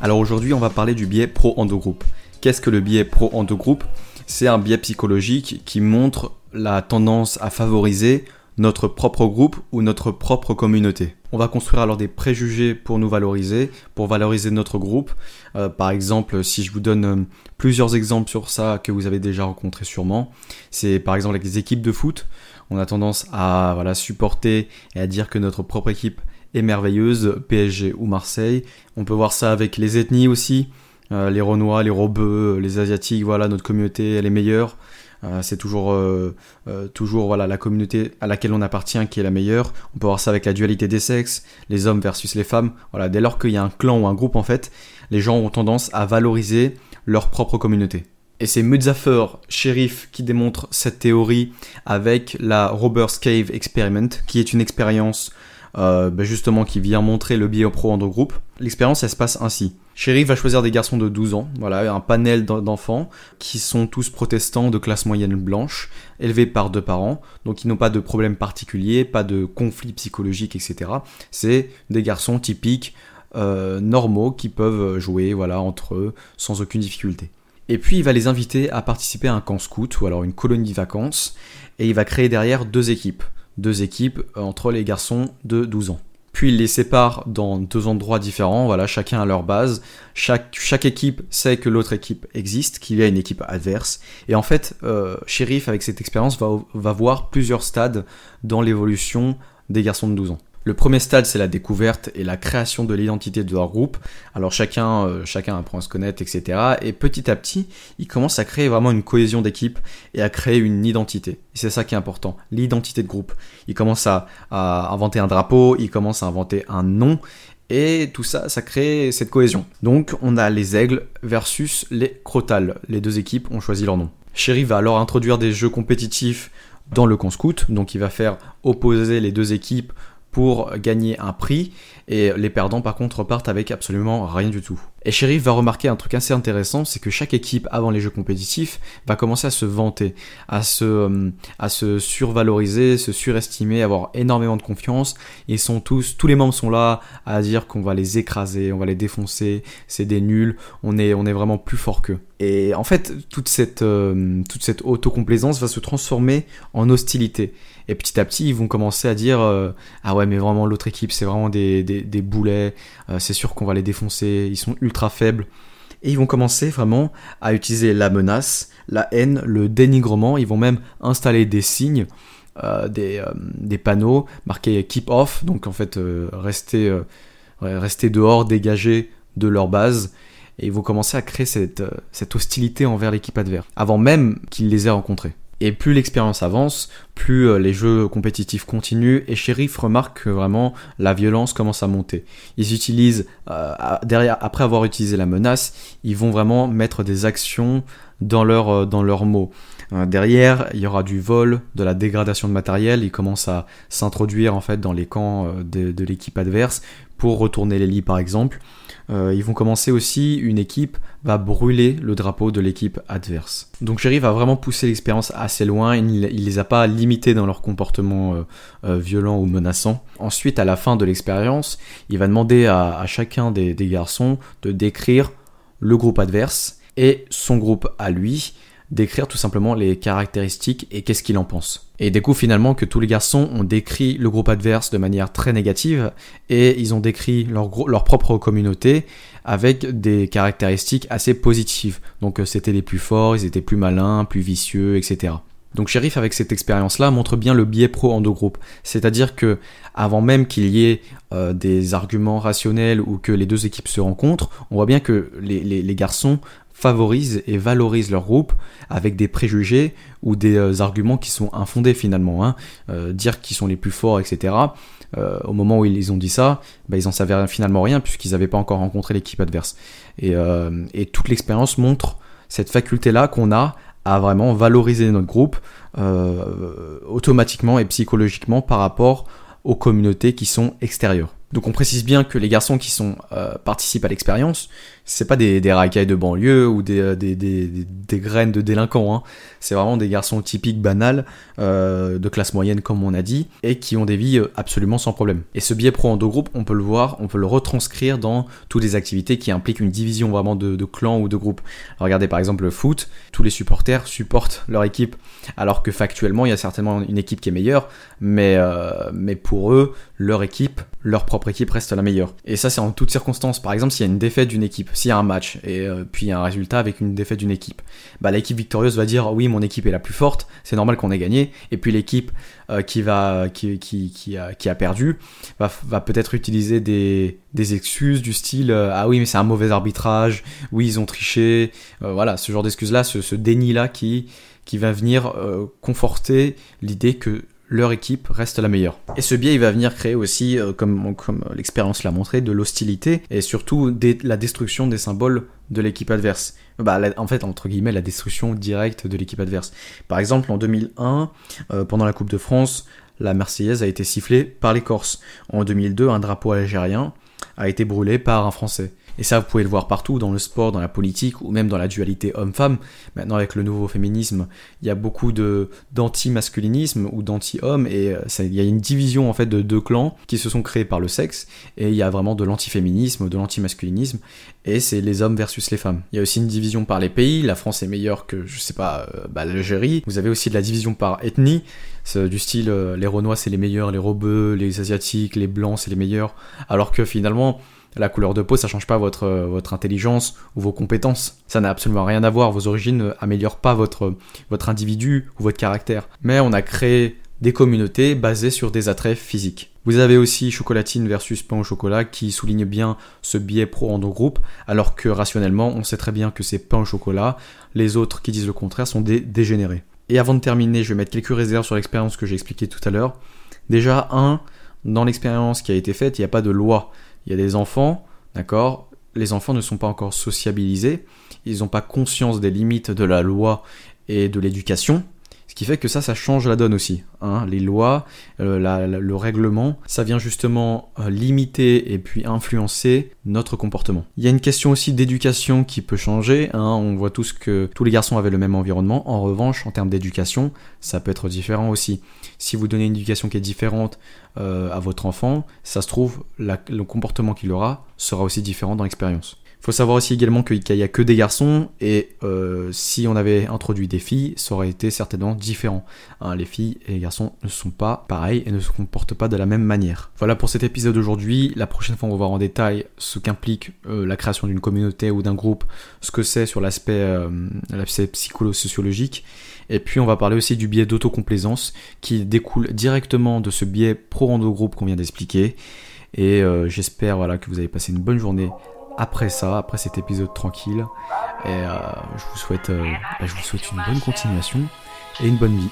Alors aujourd'hui, on va parler du biais pro-endogroupe. Qu'est-ce que le biais pro-endogroupe? C'est un biais psychologique qui montre la tendance à favoriser notre propre groupe ou notre propre communauté. On va construire alors des préjugés pour nous valoriser, pour valoriser notre groupe. Euh, par exemple, si je vous donne euh, plusieurs exemples sur ça que vous avez déjà rencontrés sûrement, c'est par exemple avec les équipes de foot. On a tendance à voilà, supporter et à dire que notre propre équipe est merveilleuse, PSG ou Marseille. On peut voir ça avec les ethnies aussi. Euh, les Renois, les Robeux, les Asiatiques, voilà, notre communauté, elle est meilleure. Euh, c'est toujours, euh, euh, toujours voilà, la communauté à laquelle on appartient qui est la meilleure. On peut voir ça avec la dualité des sexes, les hommes versus les femmes. Voilà, dès lors qu'il y a un clan ou un groupe, en fait, les gens ont tendance à valoriser leur propre communauté. Et c'est Mutzafer, shérif, qui démontre cette théorie avec la Robert's Cave Experiment, qui est une expérience ben justement qui vient montrer le biais pro groupe. L'expérience, elle se passe ainsi. Shérif va choisir des garçons de 12 ans, voilà, un panel d'enfants qui sont tous protestants de classe moyenne blanche, élevés par deux parents, donc ils n'ont pas de problème particulier, pas de conflit psychologique, etc. C'est des garçons typiques, euh, normaux, qui peuvent jouer, voilà, entre eux, sans aucune difficulté. Et puis il va les inviter à participer à un camp scout ou alors une colonie de vacances, et il va créer derrière deux équipes, deux équipes entre les garçons de 12 ans puis ils les séparent dans deux endroits différents, voilà, chacun à leur base. Chaque, équipe sait que l'autre équipe existe, qu'il y a une équipe adverse. Et en fait, euh, Sheriff, avec cette expérience, va, va voir plusieurs stades dans l'évolution des garçons de 12 ans. Le premier stade, c'est la découverte et la création de l'identité de leur groupe. Alors chacun, euh, chacun apprend à se connaître, etc. Et petit à petit, ils commencent à créer vraiment une cohésion d'équipe et à créer une identité. Et c'est ça qui est important, l'identité de groupe. Ils commencent à, inventer un drapeau, ils commencent à inventer un nom. Et tout ça, ça crée cette cohésion. Donc on a les aigles versus les crotales. Les deux équipes ont choisi leur nom. Chéri va alors introduire des jeux compétitifs dans le camp scout. Donc il va faire opposer les deux équipes pour gagner un prix et les perdants par contre repartent avec absolument rien du tout. Et Sheriff va remarquer un truc assez intéressant, c'est que chaque équipe avant les jeux compétitifs va commencer à se vanter, à se, euh, à se survaloriser, se surestimer, avoir énormément de confiance. Ils sont tous, tous les membres sont là à dire qu'on va les écraser, on va les défoncer, c'est des nuls, on est, on est vraiment plus fort qu'eux. Et en fait, toute cette, euh, toute cette autocomplaisance va se transformer en hostilité. Et petit à petit, ils vont commencer à dire euh, Ah ouais, mais vraiment, l'autre équipe, c'est vraiment des, des, boulets, c'est sûr qu'on va les défoncer, ils sont ultra faibles. Et ils vont commencer vraiment à utiliser la menace, la haine, le dénigrement. Ils vont même installer des signes, euh, des, des, panneaux marqués Keep Off, donc en fait, rester, rester dehors, dégagés de leur base et ils vont commencer à créer cette, cette hostilité envers l'équipe adverse, avant même qu'ils les aient rencontrés. Et plus l'expérience avance, plus euh, les jeux compétitifs continuent, et Sheriff remarque que vraiment la violence commence à monter. Ils utilisent, euh, derrière, après avoir utilisé la menace, ils vont vraiment mettre des actions dans, leur, euh, leurs mots. derrière, il y aura du vol, de la dégradation de matériel, ils commencent à s'introduire en fait dans les camps de l'équipe adverse pour retourner les lits par exemple. Euh, ils vont commencer aussi, une équipe va brûler le drapeau de l'équipe adverse. Donc Jerry va vraiment pousser l'expérience assez loin, il, ne les a pas limités dans leur comportement euh, euh, violent ou menaçant. Ensuite, à la fin de l'expérience, il va demander à, chacun des garçons de décrire le groupe adverse et son groupe à lui, d'écrire tout simplement les caractéristiques et qu'est-ce qu'il en pense. Et découvre finalement que tous les garçons ont décrit le groupe adverse de manière très négative et ils ont décrit leur, propre communauté avec des caractéristiques assez positives. Donc euh, c'était les plus forts, ils étaient plus malins, plus vicieux, etc. Donc Sheriff avec cette expérience-là montre bien le biais pro en deux groupes, c'est-à-dire que avant même qu'il y ait euh, des arguments rationnels ou que les deux équipes se rencontrent, on voit bien que les garçons favorisent et valorisent leur groupe avec des préjugés ou des euh, arguments qui sont infondés finalement. Hein. Euh, dire qu'ils sont les plus forts, etc. Euh, au moment où ils ont dit ça, bah, ils en savaient finalement rien puisqu'ils n'avaient pas encore rencontré l'équipe adverse. Et, et toute l'expérience montre cette faculté-là qu'on a à vraiment valoriser notre groupe automatiquement et psychologiquement par rapport aux communautés qui sont extérieures. Donc on précise bien que les garçons qui sont, participent à l'expérience, c'est pas des, des racailles de banlieue ou des, des, des, des graines de délinquants. Hein. C'est vraiment des garçons typiques, banals, euh, de classe moyenne comme on a dit, et qui ont des vies absolument sans problème. Et ce biais pro-endo groupe, on peut le voir, on peut le retranscrire dans toutes les activités qui impliquent une division vraiment de, clans ou de groupes. regardez par exemple le foot, tous les supporters supportent leur équipe, alors que factuellement il y a certainement une équipe qui est meilleure, mais, euh, mais pour eux, leur équipe, leur propre équipe reste la meilleure. Et ça c'est en toutes circonstances. Par exemple s'il y a une défaite d'une équipe, s'il y a un match, et euh, puis un résultat avec une défaite d'une équipe, bah l'équipe victorieuse va dire oui mon équipe est la plus forte, c'est normal qu'on ait gagné, et puis l'équipe euh, qui, a, perdu va, peut-être utiliser des, excuses du style euh, ah oui mais c'est un mauvais arbitrage, oui ils ont triché, voilà ce genre d'excuses là, ce, ce déni là qui, qui va venir conforter l'idée que leur équipe reste la meilleure. Et ce biais, il va venir créer aussi, comme, comme l'expérience l'a montré, de l'hostilité et surtout des, la destruction des symboles de l'équipe adverse. Bah, en fait, entre guillemets, la destruction directe de l'équipe adverse. Par exemple, en 2001, euh, pendant la Coupe de France, la Marseillaise a été sifflée par les Corses. En 2002, un drapeau algérien a été brûlé par un Français. Et ça, vous pouvez le voir partout, dans le sport, dans la politique, ou même dans la dualité homme-femme. Maintenant, avec le nouveau féminisme, il y a beaucoup de d'anti-masculinisme ou d'anti-homme, et euh, il y a une division en fait de deux clans qui se sont créés par le sexe, et il y a vraiment de l'anti-féminisme, de l'anti-masculinisme, et c'est les hommes versus les femmes. Il y a aussi une division par les pays, la France est meilleure que, je sais pas, euh, bah, l'Algérie. Vous avez aussi de la division par ethnie, du style euh, les Renois c'est les meilleurs, les Robeux, les Asiatiques, les Blancs c'est les meilleurs, alors que finalement la couleur de peau, ça change pas votre, euh, votre intelligence ou vos compétences. Ça n'a absolument rien à voir. Vos origines n'améliorent pas votre, votre individu ou votre caractère. Mais on a créé des communautés basées sur des attraits physiques. Vous avez aussi chocolatine versus pain au chocolat qui souligne bien ce biais pro-endogroupe, alors que rationnellement, on sait très bien que c'est pain au chocolat. Les autres qui disent le contraire sont des dégénérés. Et avant de terminer, je vais mettre quelques réserves sur l'expérience que j'ai expliquée tout à l'heure. Déjà, un, dans l'expérience qui a été faite, il n'y a pas de loi. Il y a des enfants, d'accord? Les enfants ne sont pas encore sociabilisés, ils n'ont pas conscience des limites de la loi et de l'éducation, ce qui fait que ça, ça change la donne aussi. Hein. Les lois, euh, le règlement, ça vient justement euh, limiter et puis influencer notre comportement. Il y a une question aussi d'éducation qui peut changer. Hein. On voit tous que tous les garçons avaient le même environnement. En revanche, en termes d'éducation, ça peut être différent aussi. Si vous donnez une éducation qui est différente euh, à votre enfant, ça se trouve, le comportement qu'il aura sera aussi différent dans l'expérience faut savoir aussi également qu'il n'y a que des garçons et euh, si on avait introduit des filles, ça aurait été certainement différent. Hein, les filles et les garçons ne sont pas pareils et ne se comportent pas de la même manière. Voilà pour cet épisode d'aujourd'hui. La prochaine fois, on va voir en détail ce qu'implique euh, la création d'une communauté ou d'un groupe, ce que c'est sur l'aspect euh, psycholo-sociologique. Et puis on va parler aussi du biais d'autocomplaisance qui découle directement de ce biais pro-endo groupe qu'on vient d'expliquer. Et euh, j'espère voilà, que vous avez passé une bonne journée après ça, après cet épisode tranquille. Euh, euh, bah, je vous souhaite une bonne continuation et une bonne vie.